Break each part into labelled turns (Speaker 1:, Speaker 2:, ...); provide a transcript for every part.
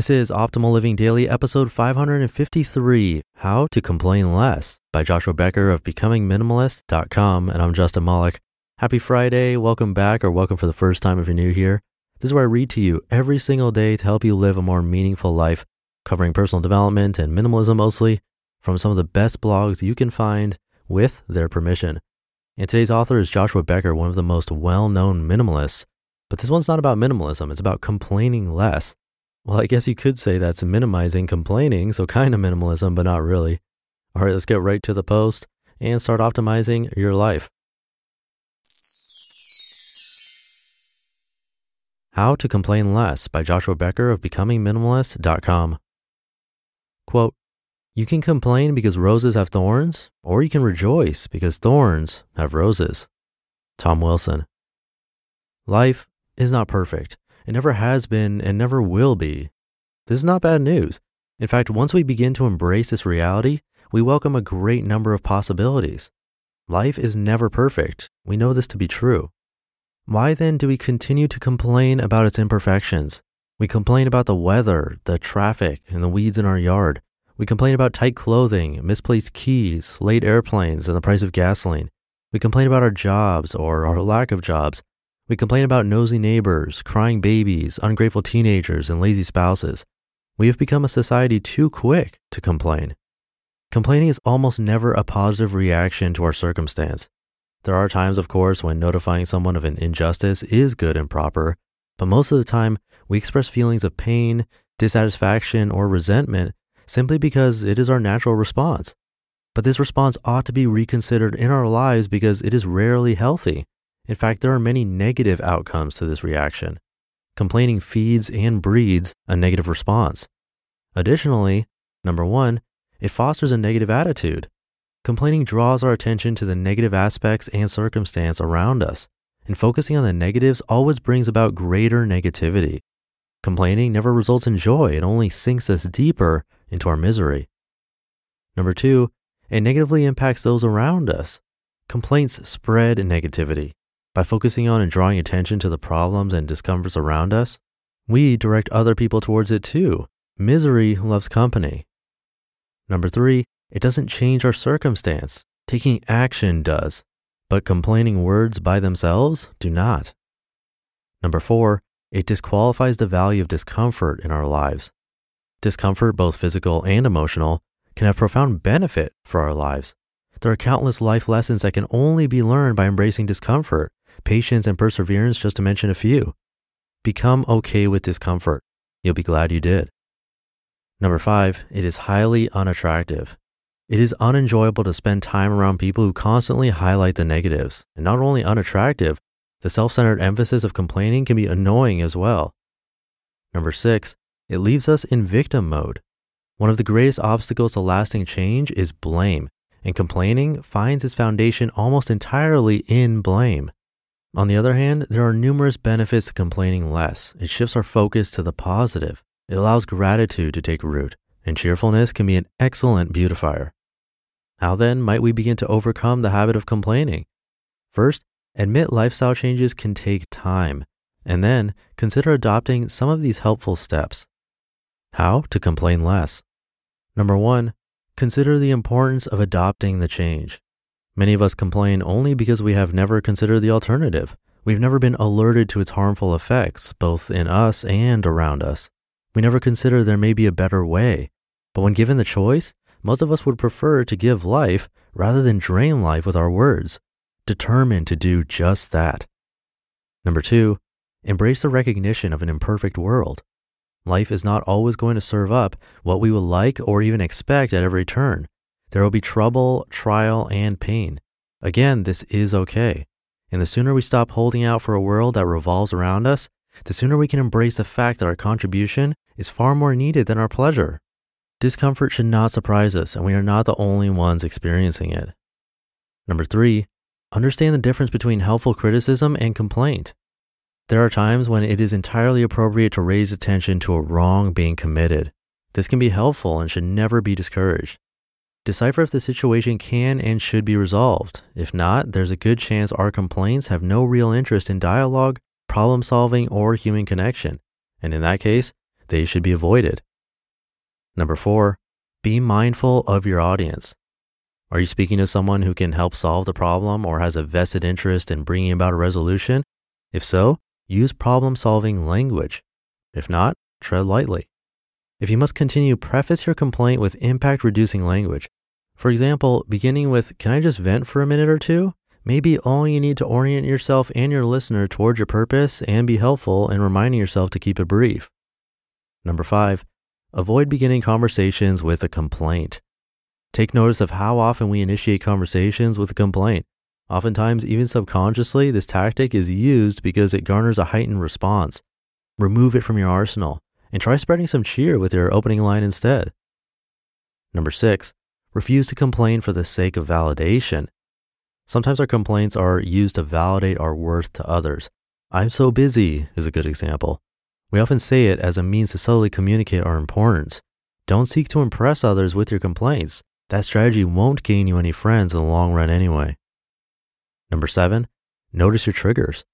Speaker 1: This is Optimal Living Daily, episode 553 How to Complain Less by Joshua Becker of BecomingMinimalist.com. And I'm Justin Malik. Happy Friday. Welcome back, or welcome for the first time if you're new here. This is where I read to you every single day to help you live a more meaningful life, covering personal development and minimalism mostly from some of the best blogs you can find with their permission. And today's author is Joshua Becker, one of the most well known minimalists. But this one's not about minimalism, it's about complaining less. Well, I guess you could say that's minimizing complaining, so kind of minimalism, but not really. All right, let's get right to the post and start optimizing your life. How to Complain Less by Joshua Becker of BecomingMinimalist.com. Quote, you can complain because roses have thorns, or you can rejoice because thorns have roses. Tom Wilson. Life is not perfect. It never has been and never will be. This is not bad news. In fact, once we begin to embrace this reality, we welcome a great number of possibilities. Life is never perfect. We know this to be true. Why then do we continue to complain about its imperfections? We complain about the weather, the traffic, and the weeds in our yard. We complain about tight clothing, misplaced keys, late airplanes, and the price of gasoline. We complain about our jobs or our lack of jobs. We complain about nosy neighbors, crying babies, ungrateful teenagers, and lazy spouses. We have become a society too quick to complain. Complaining is almost never a positive reaction to our circumstance. There are times, of course, when notifying someone of an injustice is good and proper, but most of the time we express feelings of pain, dissatisfaction, or resentment simply because it is our natural response. But this response ought to be reconsidered in our lives because it is rarely healthy. In fact, there are many negative outcomes to this reaction. Complaining feeds and breeds a negative response. Additionally, number one, it fosters a negative attitude. Complaining draws our attention to the negative aspects and circumstance around us, and focusing on the negatives always brings about greater negativity. Complaining never results in joy, it only sinks us deeper into our misery. Number two, it negatively impacts those around us. Complaints spread negativity. By focusing on and drawing attention to the problems and discomforts around us, we direct other people towards it too. Misery loves company. Number three, it doesn't change our circumstance. Taking action does, but complaining words by themselves do not. Number four, it disqualifies the value of discomfort in our lives. Discomfort, both physical and emotional, can have profound benefit for our lives. There are countless life lessons that can only be learned by embracing discomfort patience, and perseverance, just to mention a few. Become okay with discomfort. You'll be glad you did. Number five, it is highly unattractive. It is unenjoyable to spend time around people who constantly highlight the negatives. And not only unattractive, the self centered emphasis of complaining can be annoying as well. Number six, it leaves us in victim mode. One of the greatest obstacles to lasting change is blame, and complaining finds its foundation almost entirely in blame. On the other hand, there are numerous benefits to complaining less. It shifts our focus to the positive. It allows gratitude to take root, and cheerfulness can be an excellent beautifier. How then might we begin to overcome the habit of complaining? First, admit lifestyle changes can take time, and then consider adopting some of these helpful steps. How to complain less? Number one, consider the importance of adopting the change. Many of us complain only because we have never considered the alternative. We've never been alerted to its harmful effects, both in us and around us. We never consider there may be a better way. But when given the choice, most of us would prefer to give life rather than drain life with our words, determined to do just that. Number two, embrace the recognition of an imperfect world. Life is not always going to serve up what we would like or even expect at every turn. There will be trouble, trial, and pain. Again, this is okay. And the sooner we stop holding out for a world that revolves around us, the sooner we can embrace the fact that our contribution is far more needed than our pleasure. Discomfort should not surprise us, and we are not the only ones experiencing it. Number three, understand the difference between helpful criticism and complaint. There are times when it is entirely appropriate to raise attention to a wrong being committed. This can be helpful and should never be discouraged. Decipher if the situation can and should be resolved. If not, there's a good chance our complaints have no real interest in dialogue, problem solving, or human connection. And in that case, they should be avoided. Number four, be mindful of your audience. Are you speaking to someone who can help solve the problem or has a vested interest in bringing about a resolution? If so, use problem solving language. If not, tread lightly. If you must continue, preface your complaint with impact reducing language. For example, beginning with, Can I just vent for a minute or two? Maybe all you need to orient yourself and your listener towards your purpose and be helpful in reminding yourself to keep it brief. Number five, avoid beginning conversations with a complaint. Take notice of how often we initiate conversations with a complaint. Oftentimes, even subconsciously, this tactic is used because it garners a heightened response. Remove it from your arsenal and try spreading some cheer with your opening line instead. Number six, refuse to complain for the sake of validation. Sometimes our complaints are used to validate our worth to others. I'm so busy is a good example. We often say it as a means to subtly communicate our importance. Don't seek to impress others with your complaints. That strategy won't gain you any friends in the long run anyway. Number seven, notice your triggers.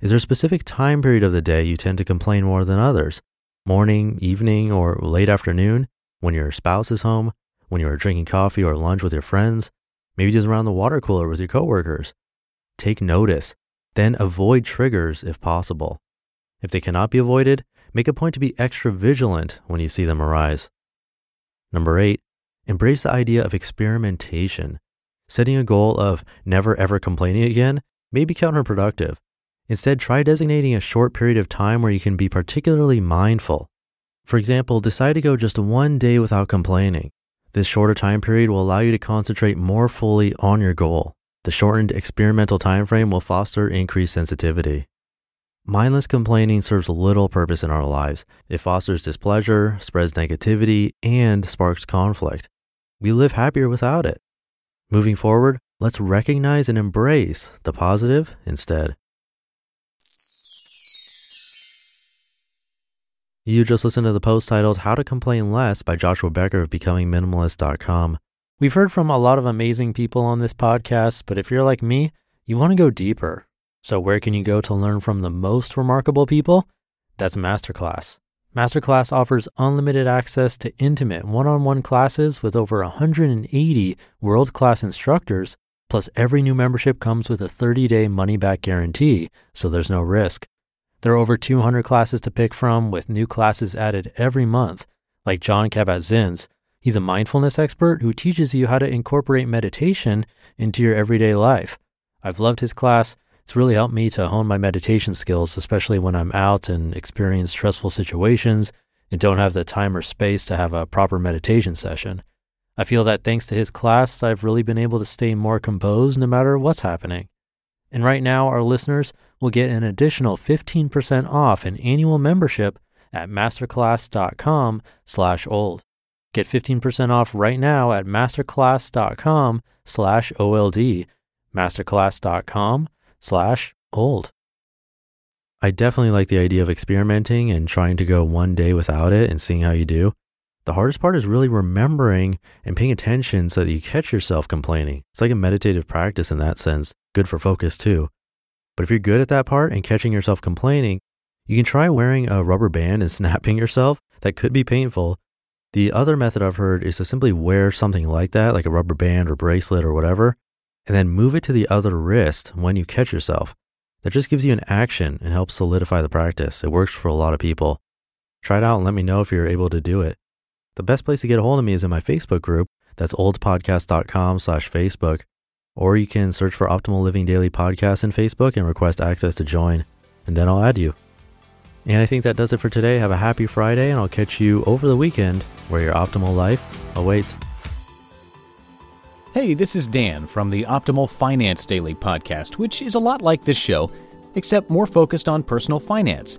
Speaker 1: Is there a specific time period of the day you tend to complain more than others? Morning, evening, or late afternoon? When your spouse is home? When you are drinking coffee or lunch with your friends? maybe just around the water cooler with your coworkers. Take notice, then avoid triggers if possible. If they cannot be avoided, make a point to be extra vigilant when you see them arise. Number eight, embrace the idea of experimentation. Setting a goal of never ever complaining again may be counterproductive. Instead, try designating a short period of time where you can be particularly mindful. For example, decide to go just one day without complaining. This shorter time period will allow you to concentrate more fully on your goal. The shortened experimental time frame will foster increased sensitivity. Mindless complaining serves little purpose in our lives. It fosters displeasure, spreads negativity, and sparks conflict. We live happier without it. Moving forward, let's recognize and embrace the positive instead. You just listened to the post titled How to Complain Less by Joshua Becker of BecomingMinimalist.com. We've heard from a lot of amazing people on this podcast, but if you're like me, you want to go deeper. So, where can you go to learn from the most remarkable people? That's Masterclass. Masterclass offers unlimited access to intimate one on one classes with over 180 world class instructors. Plus, every new membership comes with a 30 day money back guarantee, so there's no risk. There are over 200 classes to pick from, with new classes added every month, like Jon Kabat-Zinn's. He's a mindfulness expert who teaches you how to incorporate meditation into your everyday life. I've loved his class. It's really helped me to hone my meditation skills, especially when I'm out and experience stressful situations and don't have the time or space to have a proper meditation session. I feel that thanks to his class, I've really been able to stay more composed no matter what's happening. And right now, our listeners will get an additional 15% off an annual membership at masterclass.com slash old. Get 15% off right now at masterclass.com slash OLD, masterclass.com slash old. I definitely like the idea of experimenting and trying to go one day without it and seeing how you do. The hardest part is really remembering and paying attention so that you catch yourself complaining. It's like a meditative practice in that sense, good for focus too. But if you're good at that part and catching yourself complaining, you can try wearing a rubber band and snapping yourself. That could be painful. The other method I've heard is to simply wear something like that, like a rubber band or bracelet or whatever, and then move it to the other wrist when you catch yourself. That just gives you an action and helps solidify the practice. It works for a lot of people. Try it out and let me know if you're able to do it. The best place to get a hold of me is in my Facebook group. That's oldpodcast.com slash Facebook. Or you can search for Optimal Living Daily Podcast in Facebook and request access to join, and then I'll add you. And I think that does it for today. Have a happy Friday, and I'll catch you over the weekend where your optimal life awaits.
Speaker 2: Hey, this is Dan from the Optimal Finance Daily Podcast, which is a lot like this show, except more focused on personal finance.